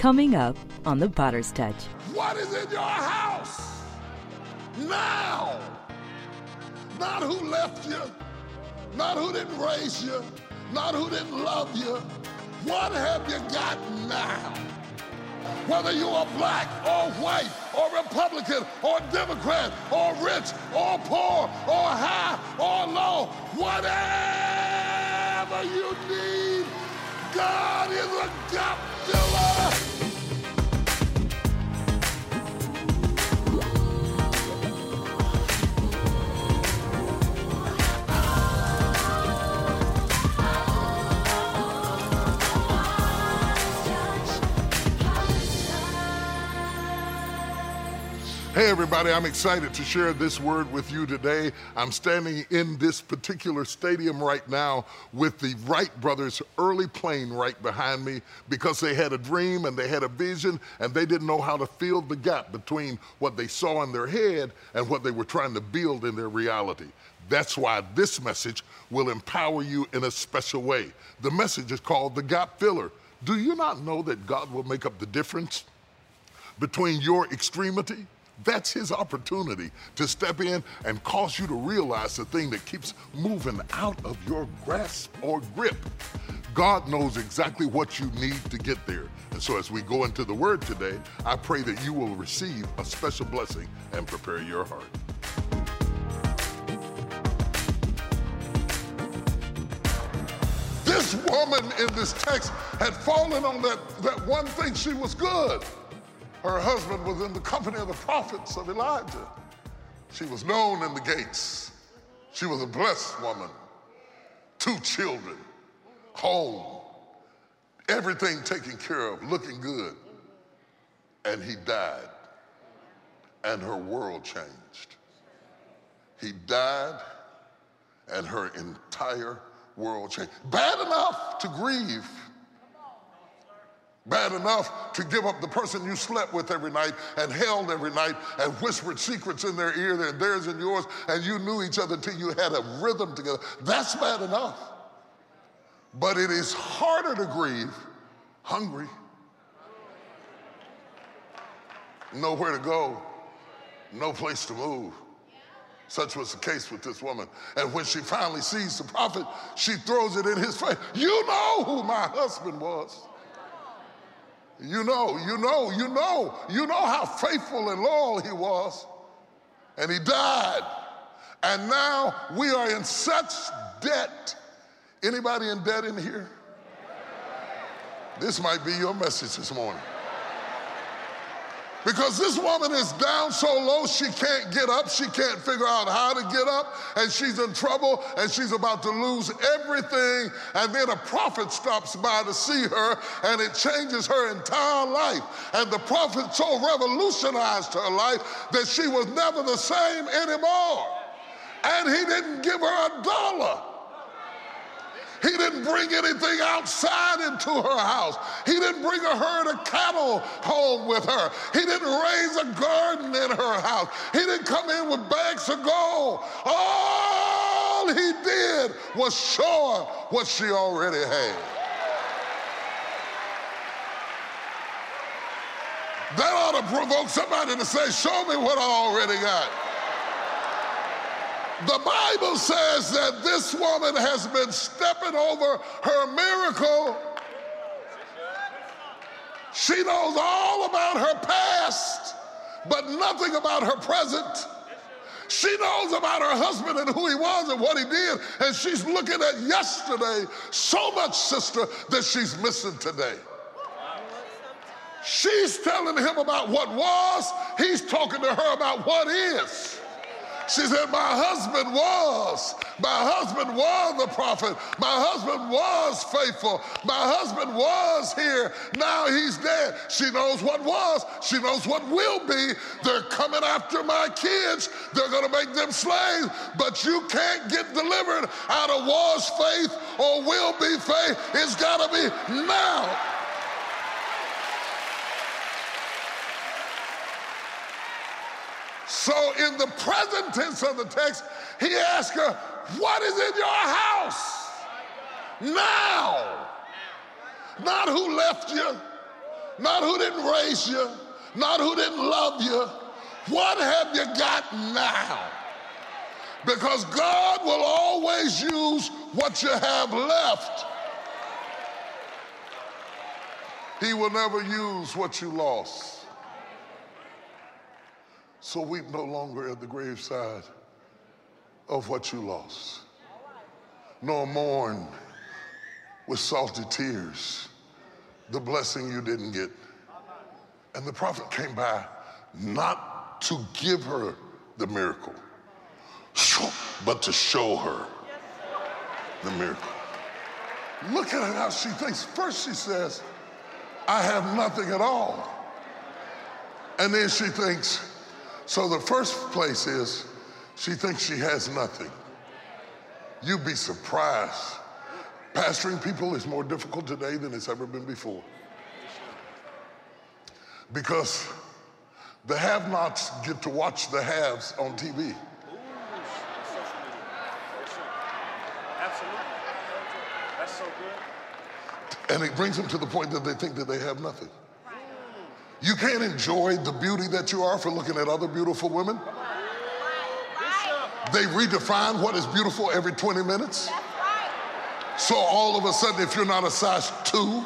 Coming up on the Potter's Touch. What is in your house now? Not who left you, not who didn't raise you, not who didn't love you. What have you got now? Whether you are black or white or Republican or Democrat or rich or poor or high or low, whatever you need, God is a God. Hey, everybody, I'm excited to share this word with you today. I'm standing in this particular stadium right now with the Wright brothers early plane right behind me because they had a dream and they had a vision and they didn't know how to fill the gap between what they saw in their head and what they were trying to build in their reality. That's why this message will empower you in a special way. The message is called the gap filler. Do you not know that God will make up the difference between your extremity? That's his opportunity to step in and cause you to realize the thing that keeps moving out of your grasp or grip. God knows exactly what you need to get there. And so, as we go into the word today, I pray that you will receive a special blessing and prepare your heart. This woman in this text had fallen on that, that one thing. She was good. Her husband was in the company of the prophets of Elisha. She was known in the gates. She was a blessed woman. Two children, home, everything taken care of, looking good. And he died, and her world changed. He died, and her entire world changed. Bad enough to grieve Bad enough to give up the person you slept with every night and held every night and whispered secrets in their ear and theirs and yours, and you knew each other until you had a rhythm together. That's bad enough. But it is harder to grieve hungry, nowhere to go, no place to move. Such was the case with this woman. And when she finally sees the prophet, she throws it in his face. You know who my husband was. You know, you know, you know, you know how faithful and loyal he was. And he died. And now we are in such debt. Anybody in debt in here? This might be your message this morning. Because this woman is down so low she can't get up, she can't figure out how to get up, and she's in trouble and she's about to lose everything. And then a prophet stops by to see her and it changes her entire life. And the prophet so revolutionized her life that she was never the same anymore. And he didn't give her a dollar. He didn't bring anything outside into her house. He didn't bring a herd of cattle home with her. He didn't raise a garden in her house. He didn't come in with bags of gold. All he did was show her what she already had. That ought to provoke somebody to say, Show me what I already got. The Bible says that this woman has been stepping over her miracle. She knows all about her past, but nothing about her present. She knows about her husband and who he was and what he did, and she's looking at yesterday so much, sister, that she's missing today. She's telling him about what was, he's talking to her about what is. She said, My husband was. My husband was the prophet. My husband was faithful. My husband was here. Now he's dead. She knows what was. She knows what will be. They're coming after my kids. They're to make them slaves. But you can't get delivered out of was faith or will be faith. It's got to be now. So, in the present tense of the text, he asked her, What is in your house? Now. Not who left you, not who didn't raise you, not who didn't love you. What have you got now? Because God will always use what you have left. He will never use what you lost. So weep no longer at the graveside of what you lost, nor mourn with salty tears the blessing you didn't get. And the prophet came by not to give her the miracle, but to show her the miracle. Look at how she thinks. First, she says, I have nothing at all. And then she thinks, so the first place is she thinks she has nothing. You'd be surprised. Pastoring people is more difficult today than it's ever been before. Because the have nots get to watch the haves on TV. Absolutely. That's so good. And it brings them to the point that they think that they have nothing. You can't enjoy the beauty that you are for looking at other beautiful women. They redefine what is beautiful every 20 minutes. So all of a sudden, if you're not a size two,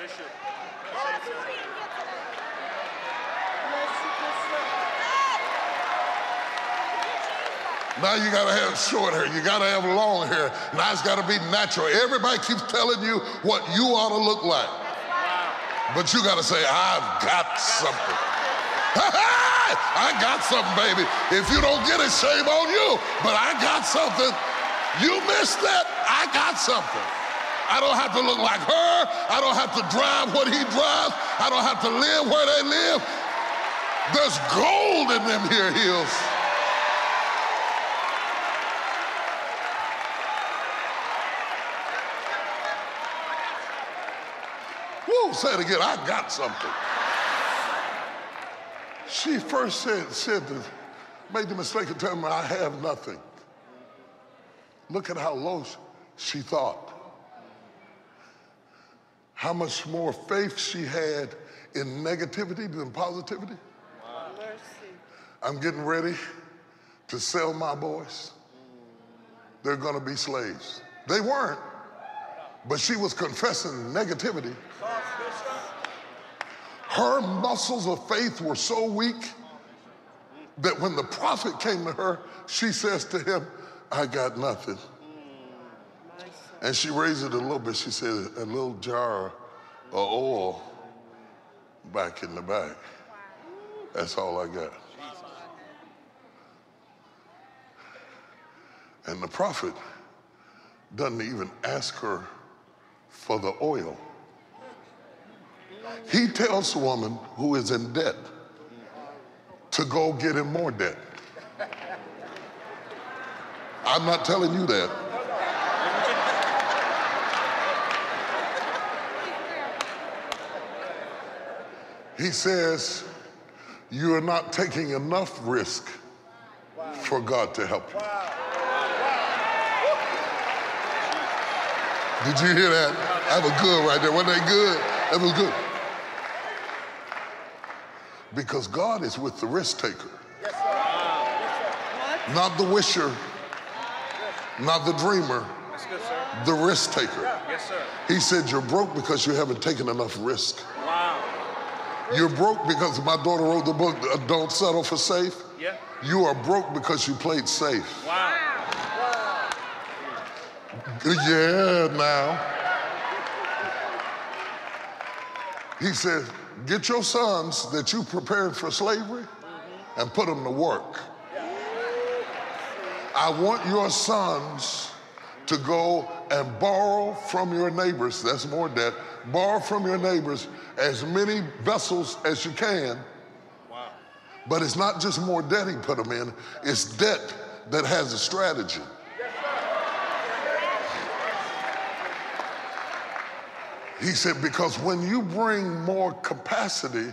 Bishop. Now you gotta have short hair, you gotta have long hair. Now it's gotta be natural. Everybody keeps telling you what you ought to look like. But you gotta say, I've got something. I got something, baby. If you don't get it, shame on you. But I got something. You missed that. I got something. I don't have to look like her. I don't have to drive what he drives. I don't have to live where they live. There's gold in them here hills. Say it again. I got something. She first said, said the, made the mistake of telling me I have nothing. Look at how low she thought. How much more faith she had in negativity than positivity. I'm getting ready to sell my boys. They're gonna be slaves. They weren't, but she was confessing negativity. Her muscles of faith were so weak that when the prophet came to her, she says to him, I got nothing. And she raised it a little bit. She said, a little jar of oil back in the bag. That's all I got. And the prophet doesn't even ask her for the oil. He tells a woman who is in debt to go get him more debt. I'm not telling you that. He says, You are not taking enough risk for God to help you. Did you hear that? That was good right there. Wasn't that good? That was good. Because God is with the risk taker, not the wisher, not the dreamer, good, the risk taker. Yes. He said, You're broke because you haven't taken enough risk. Wow. You're broke because my daughter wrote the book, uh, Don't Settle for Safe. Yeah. You are broke because you played safe. Wow. Yeah, now. He said, Get your sons that you prepared for slavery and put them to work. I want your sons to go and borrow from your neighbors, that's more debt, borrow from your neighbors as many vessels as you can. Wow. But it's not just more debt he put them in, it's debt that has a strategy. He said, because when you bring more capacity,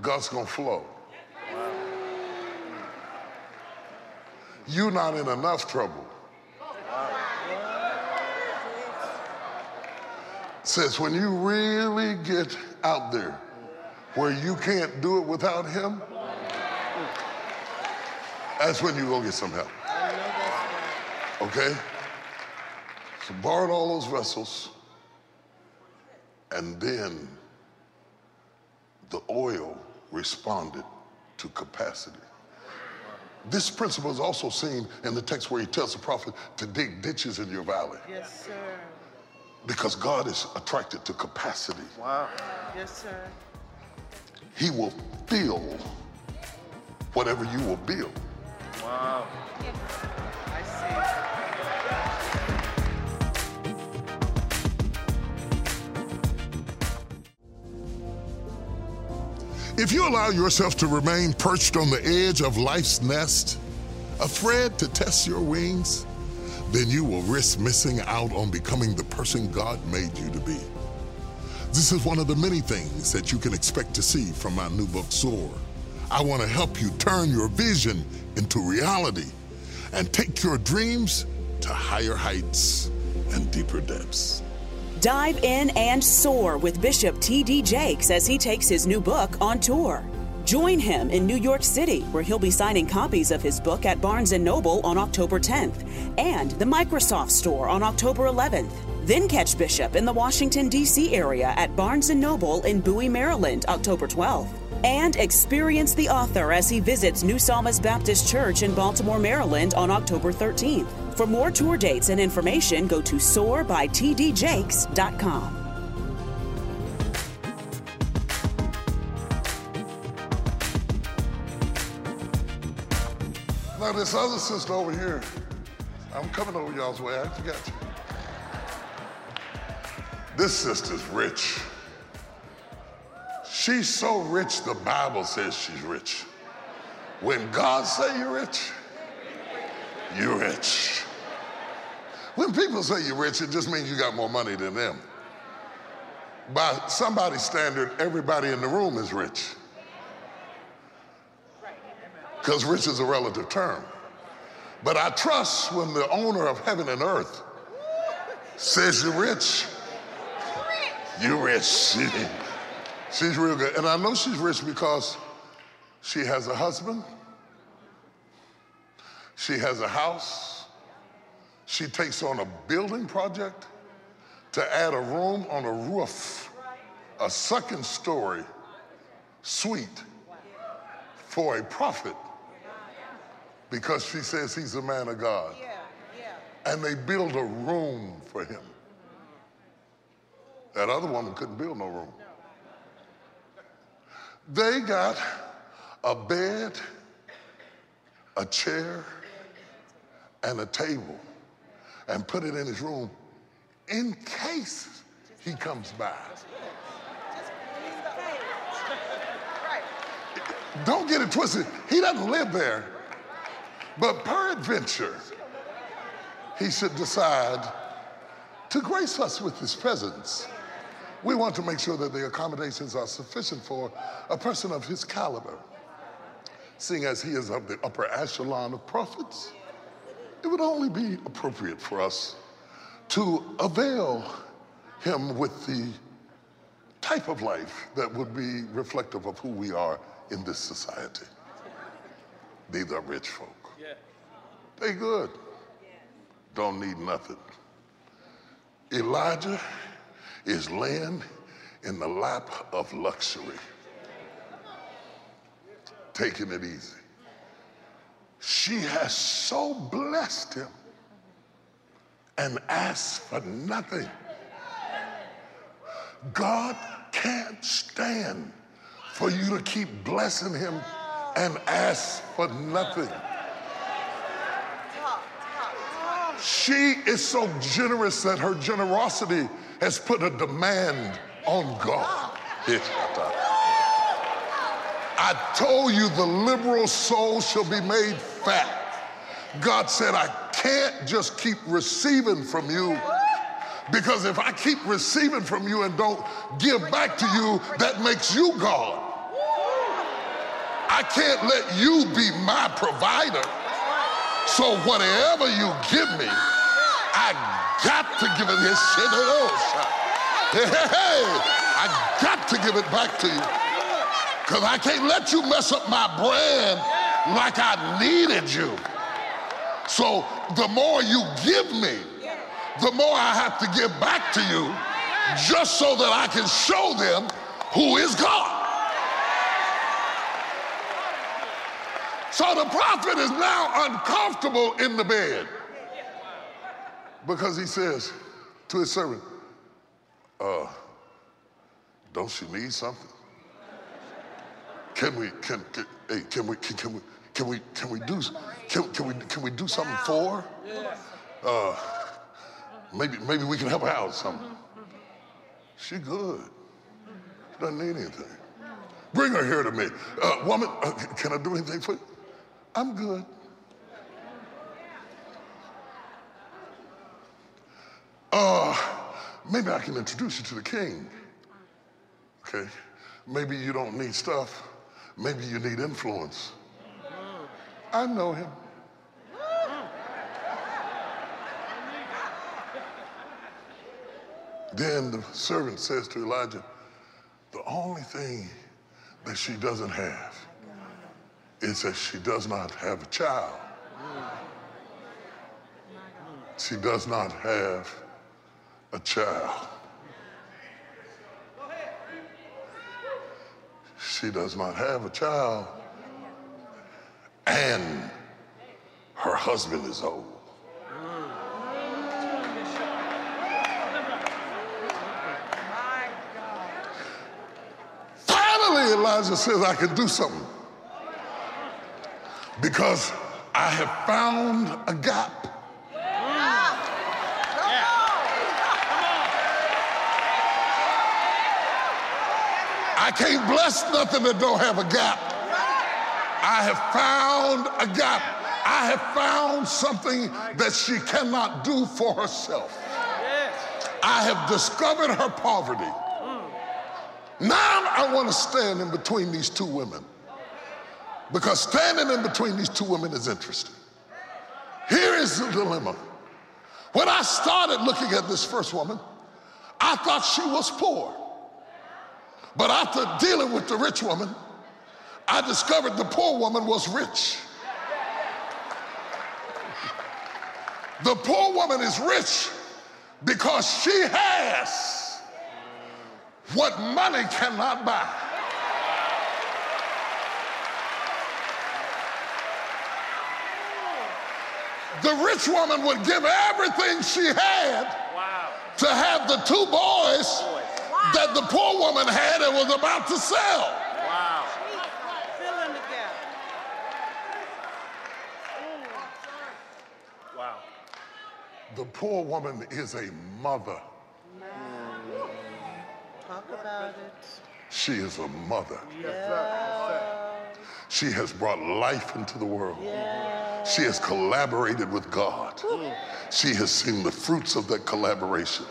God's gonna flow. You're not in enough trouble. says when you really get out there where you can't do it without him, that's when you go get some help. Okay? So borrowed all those vessels, and then the oil responded to capacity. This principle is also seen in the text where he tells the prophet to dig ditches in your valley. Yes, sir. Because God is attracted to capacity. Wow. Yes, sir. He will fill whatever you will build. Wow. I see. If you allow yourself to remain perched on the edge of life's nest, afraid to test your wings, then you will risk missing out on becoming the person God made you to be. This is one of the many things that you can expect to see from my new book, Soar. I want to help you turn your vision into reality and take your dreams to higher heights and deeper depths. Dive in and soar with Bishop T.D. Jakes as he takes his new book on tour. Join him in New York City, where he'll be signing copies of his book at Barnes & Noble on October 10th and the Microsoft Store on October 11th. Then catch Bishop in the Washington, D.C. area at Barnes & Noble in Bowie, Maryland, October 12th. And experience the author as he visits New Psalmist Baptist Church in Baltimore, Maryland on October 13th. For more tour dates and information, go to soarbytdjakes.com. Now, this other sister over here, I'm coming over y'all's way. I forgot you. This sister's rich. She's so rich, the Bible says she's rich. When God say you're rich, you're rich. When people say you're rich, it just means you got more money than them. By somebody's standard, everybody in the room is rich. Because rich is a relative term. But I trust when the owner of heaven and earth says you're rich, you're rich. she's real good. And I know she's rich because she has a husband, she has a house, she takes on a building project to add a room on a roof, a second story suite for a prophet because she says he's a man of God. And they build a room for him. That other woman couldn't build no room. They got a bed, a chair, and a table and put it in his room in case he comes by. Don't get it twisted. He doesn't live there. But peradventure, he should decide to grace us with his presence. We want to make sure that the accommodations are sufficient for a person of his caliber. Seeing as he is of the upper echelon of prophets, it would only be appropriate for us to avail him with the type of life that would be reflective of who we are in this society. These are rich folk. They good. Don't need nothing. Elisha is laying in the lap of luxury, taking it easy. She has so blessed him and asked for nothing. God can't stand for you to keep blessing him and ask for nothing. She is so generous that her generosity has put a demand on God. I told you the liberal soul shall be made fat. God said, I can't just keep receiving from you because if I keep receiving from you and don't give back to you, that makes you God. I can't let you be my provider. So whatever you give me, I got to give it hey, hey, I got to give it back to you. Because I can't let you mess up my brand like I needed you. So the more you give me, the more I have to give back to you just so that I can show them who is God. So the prophet is now uncomfortable in the bed because he says to his servant, uh, don't you need something? Can we, can, can, hey, can we, can, can we, can we, can we do, can, can we, can we do something for her? Uh, maybe, maybe we can help her out with something. She good. She doesn't need anything. Bring her here to me. Uh, woman, uh, can I do anything for you? I'm good. Uh, maybe I can introduce you to the king. Okay? Maybe you don't need stuff. Maybe you need influence. Mm. I know him. Mm. Then the servant says to Elisha, The only thing that she doesn't have is that she does not have a child. Mm. She does not have a child. She does not have a child. And her husband is old. Finally, Elisha says, I can do something. Because I have found a gap. I can't bless nothing that don't have a gap. I have found a gap. I have found something that she cannot do for herself. I have discovered her poverty. Now I want to stand in between these two women because standing in between these two women is interesting. Here is the dilemma. When I started looking at this first woman, I thought she was poor. But after dealing with the rich woman, I discovered the poor woman was rich. The poor woman is rich because she has what money cannot buy. The rich woman would give everything she had Wow. to have the two boys that the poor woman had and was about to sell. Wow. Fill in the gap. Wow. The poor woman is a mother. Talk about it. She is a mother. She has brought life into the world. She has collaborated with God. She has seen the fruits of that collaboration.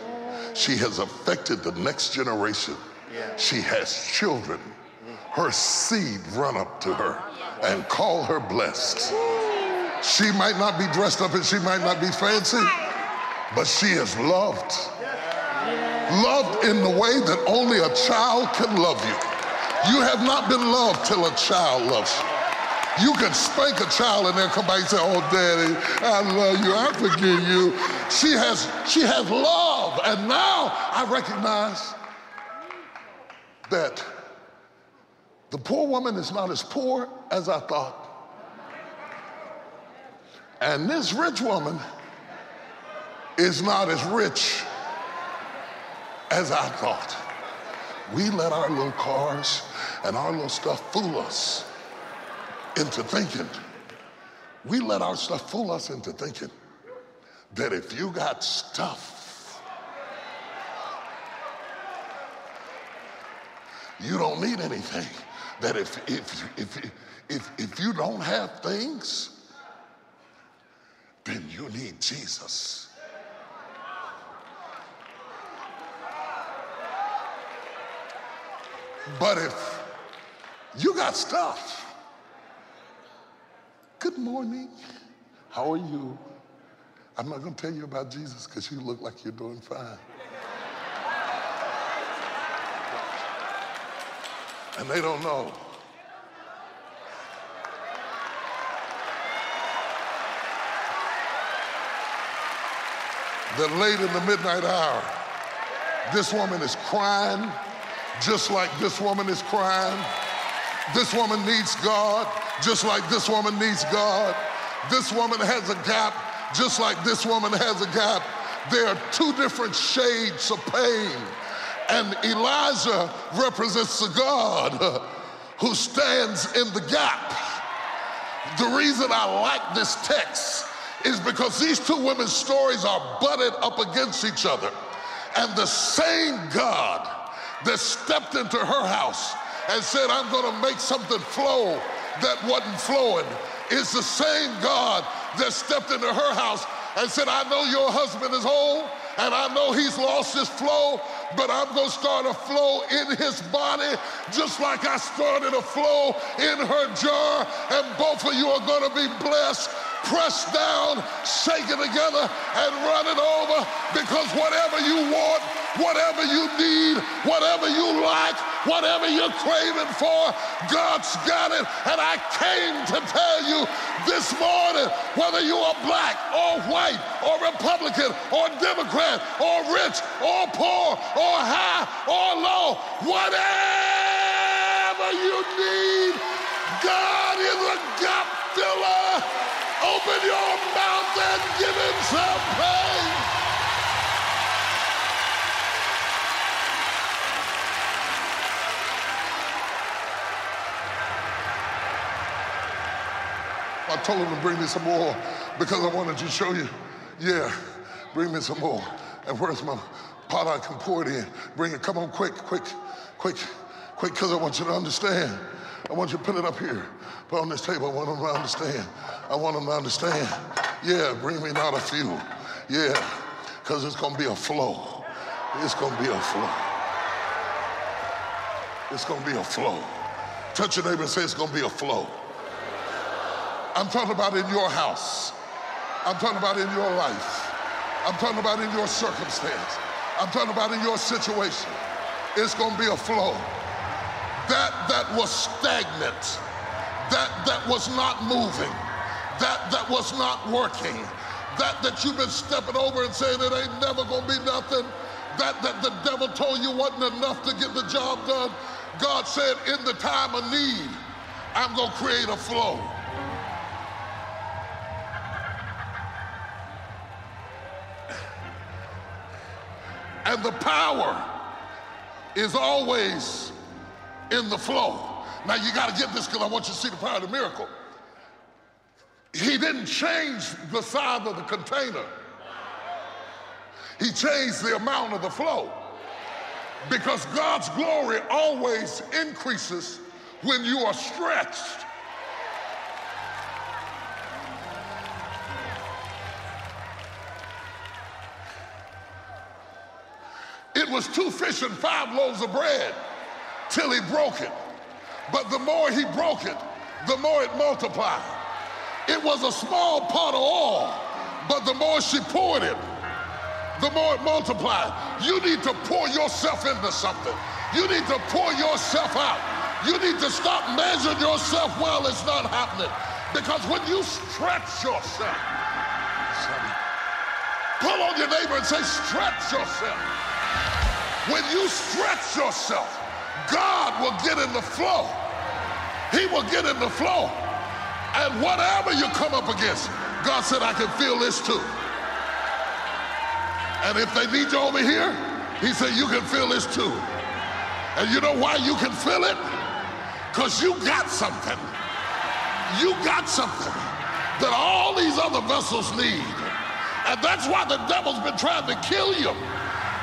She has affected the next generation. She has children. Her seed run up to her and call her blessed. She might not be dressed up and she might not be fancy, but she is loved. Loved in the way that only a child can love you. You have not been loved till a child loves you. You can spank a child and they'll come back and say, Oh, daddy, I love you, I forgive you. She has, she has love. And now I recognize that the poor woman is not as poor as I thought. And this rich woman is not as rich as I thought. We let our little cars and our little stuff fool us into thinking. We let our stuff fool us into thinking that if you got stuff, you don't need anything. That if if if if if you don't have things, then you need Jesus. But if you got stuff, good morning, how are you? I'm not going to tell you about Jesus because you look like you're doing fine. And they don't know. That late in the midnight hour, this woman is crying just like this woman is crying. This woman needs God just like this woman needs God. This woman has a gap just like this woman has a gap. There are two different shades of pain. And Elisha represents the God who stands in the gap. The reason I like this text is because these two women's stories are butted up against each other. And the same God that stepped into her house and said, I'm going to make something flow that wasn't flowing, is the same God that stepped into her house and said, I know your husband is whole and I know he's lost his flow, but I'm going to start a flow in his body just like I started a flow in her jar, and both of you are going to be blessed pressed down, shaken together, and run it over because whatever you want, whatever you need, whatever you like, whatever you're craving for, God's got it. And I came to tell you this morning whether you are black or white or Republican or Democrat or rich or poor or high or low, whatever you need, God is a gap filler. Open your mouth and give him some praise. I told him to bring me some more because I wanted to show you. Yeah, bring me some more. And where's my pot I can pour it in? Bring it. Come on, quick, quick, quick, quick, because I want you to understand. I want you to put it up here. Put on this table. I want them to understand. I want them to understand. Yeah, bring me not a few. Yeah, because it's going to be a flow. It's going to be a flow. It's going to be a flow. Touch your neighbor and say it's going to be a flow. I'm talking about in your house. I'm talking about in your life. I'm talking about in your circumstance. I'm talking about in your situation. It's going to be a flow that that was stagnant, that that was not moving, that that was not working, that that you've been stepping over and saying it ain't never gonna be nothing, that that the devil told you wasn't enough to get the job done. God said, in the time of need, I'm gonna create a flow. And the power is always in the flow. Now you got to get this because I want you to see the power of the miracle. He didn't change the size of the container. He changed the amount of the flow. Because God's glory always increases when you are stretched. It was two fish and five loaves of bread till he broke it. But the more he broke it, the more it multiplied. It was a small pot of oil, but the more she poured it, the more it multiplied. You need to pour yourself into something. You need to pour yourself out. You need to stop measuring yourself while it's not happening. Because when you stretch yourself, pull on your neighbor and say, stretch yourself. When you stretch yourself, God will get in the flow. He will get in the flow. And whatever you come up against, God said, I can feel this too. And if they need you over here, he said, you can feel this too. And you know why you can feel it? Because you got something. You got something that all these other vessels need. And that's why the devil's been trying to kill you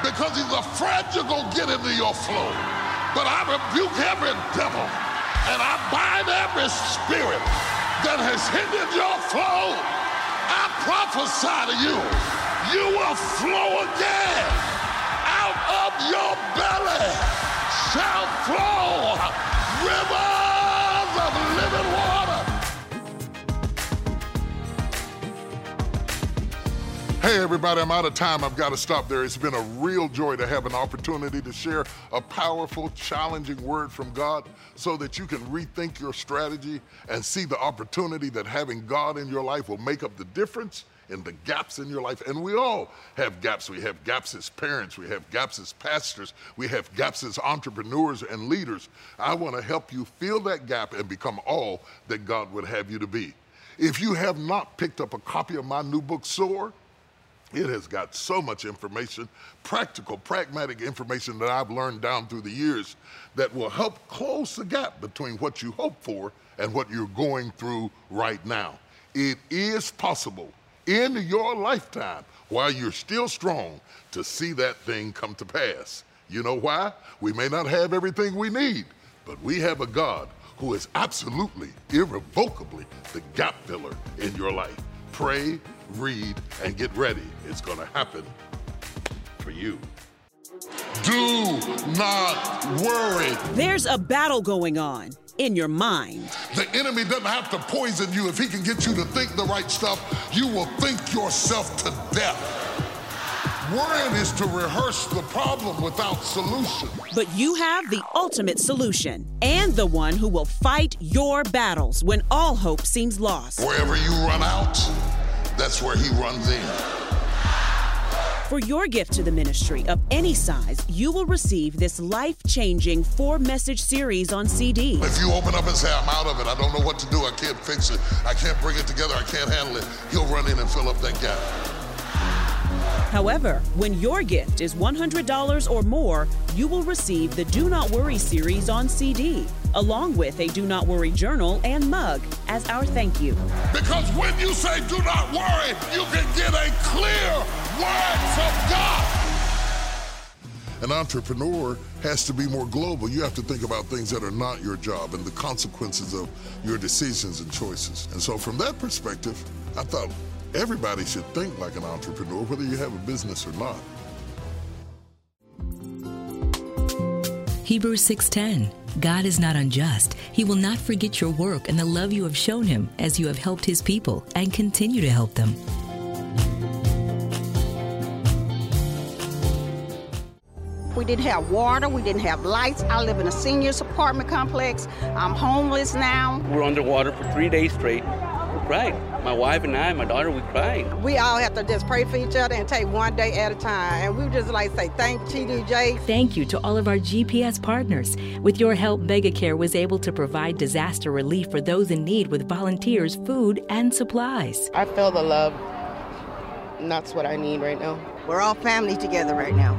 because he's afraid you're going to get into your flow. But I rebuke every devil and I bind every spirit that has hindered your flow. I prophesy to you, you will flow again. Out of your belly shall flow rivers of living water. Hey, everybody, I'm out of time. I've got to stop there. It's been a real joy to have an opportunity to share a powerful, challenging word from God so that you can rethink your strategy and see the opportunity that having God in your life will make up the difference in the gaps in your life. And we all have gaps. We have gaps as parents, we have gaps as pastors, we have gaps as entrepreneurs and leaders. I want to help you fill that gap and become all that God would have you to be. If you have not picked up a copy of my new book, Soar, it has got so much information, practical, pragmatic information that I've learned down through the years that will help close the gap between what you hope for and what you're going through right now. It is possible in your lifetime, while you're still strong, to see that thing come to pass. You know why? We may not have everything we need, but we have a God who is absolutely, irrevocably the gap filler in your life. Pray, read, and get ready. It's to happen for you. Do not worry. There's a battle going on in your mind. The enemy doesn't have to poison you if he can get you to think the right stuff. You will think yourself to death. Worrying is to rehearse the problem without solution. But you have the ultimate solution and the one who will fight your battles when all hope seems lost. Wherever you run out, that's where he runs in. For your gift to the ministry of any size, you will receive this life changing four message series on CD. If you open up and say, I'm out of it, I don't know what to do, I can't fix it, I can't bring it together, I can't handle it, he'll run in and fill up that gap. However, when your gift is $100 or more, you will receive the Do Not Worry series on CD, along with a Do Not Worry journal and mug as our thank you. Because when you say do not worry, you can get a clear word from God. An entrepreneur has to be more global. You have to think about things that are not your job and the consequences of your decisions and choices. And so, from that perspective, I thought everybody should think like an entrepreneur, whether you have a business or not. Hebrews 6:10 God is not unjust. He will not forget your work and the love you have shown him as you have helped his people and continue to help them. We didn't have water, we didn't have lights. I live in a seniors apartment complex. I'm homeless now. We're underwater for three days straight. We cried. My wife and I, my daughter, we cried. We all have to just pray for each other and take one day at a time. And we just like say thank TDJ. Thank you to all of our GPS partners. With your help, MegaCare was able to provide disaster relief for those in need with volunteers, food, and supplies. I feel the love. And that's what I need right now. We're all family together right now.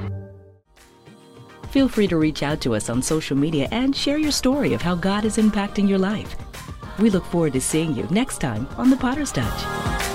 Feel free to reach out to us on social media and share your story of how God is impacting your life. We look forward to seeing you next time on The Potter's Touch.